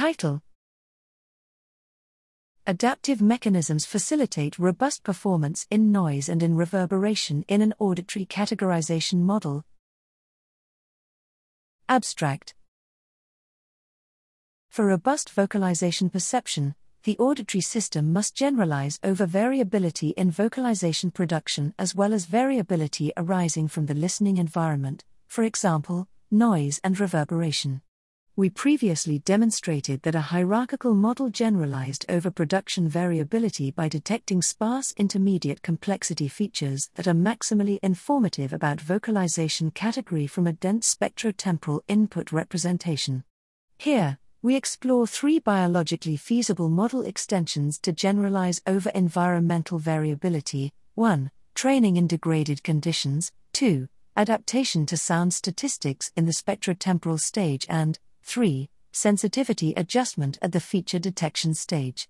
Title Adaptive mechanisms facilitate robust performance in noise and in reverberation in an auditory categorization model. Abstract For robust vocalization perception, the auditory system must generalize over variability in vocalization production as well as variability arising from the listening environment, for example, noise and reverberation. We previously demonstrated that a hierarchical model generalized over production variability by detecting sparse intermediate complexity features that are maximally informative about vocalization category from a dense spectrotemporal input representation. Here, we explore three biologically feasible model extensions to generalize over environmental variability 1. Training in degraded conditions, 2. Adaptation to sound statistics in the spectrotemporal stage, and 3. Sensitivity adjustment at the feature detection stage.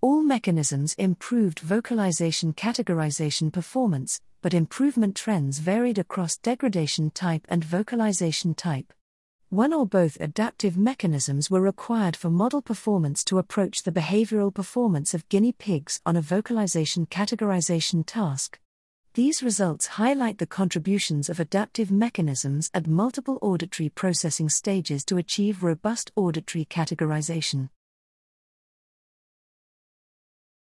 All mechanisms improved vocalization categorization performance, but improvement trends varied across degradation type and vocalization type. One or both adaptive mechanisms were required for model performance to approach the behavioral performance of guinea pigs on a vocalization categorization task. These results highlight the contributions of adaptive mechanisms at multiple auditory processing stages to achieve robust auditory categorization.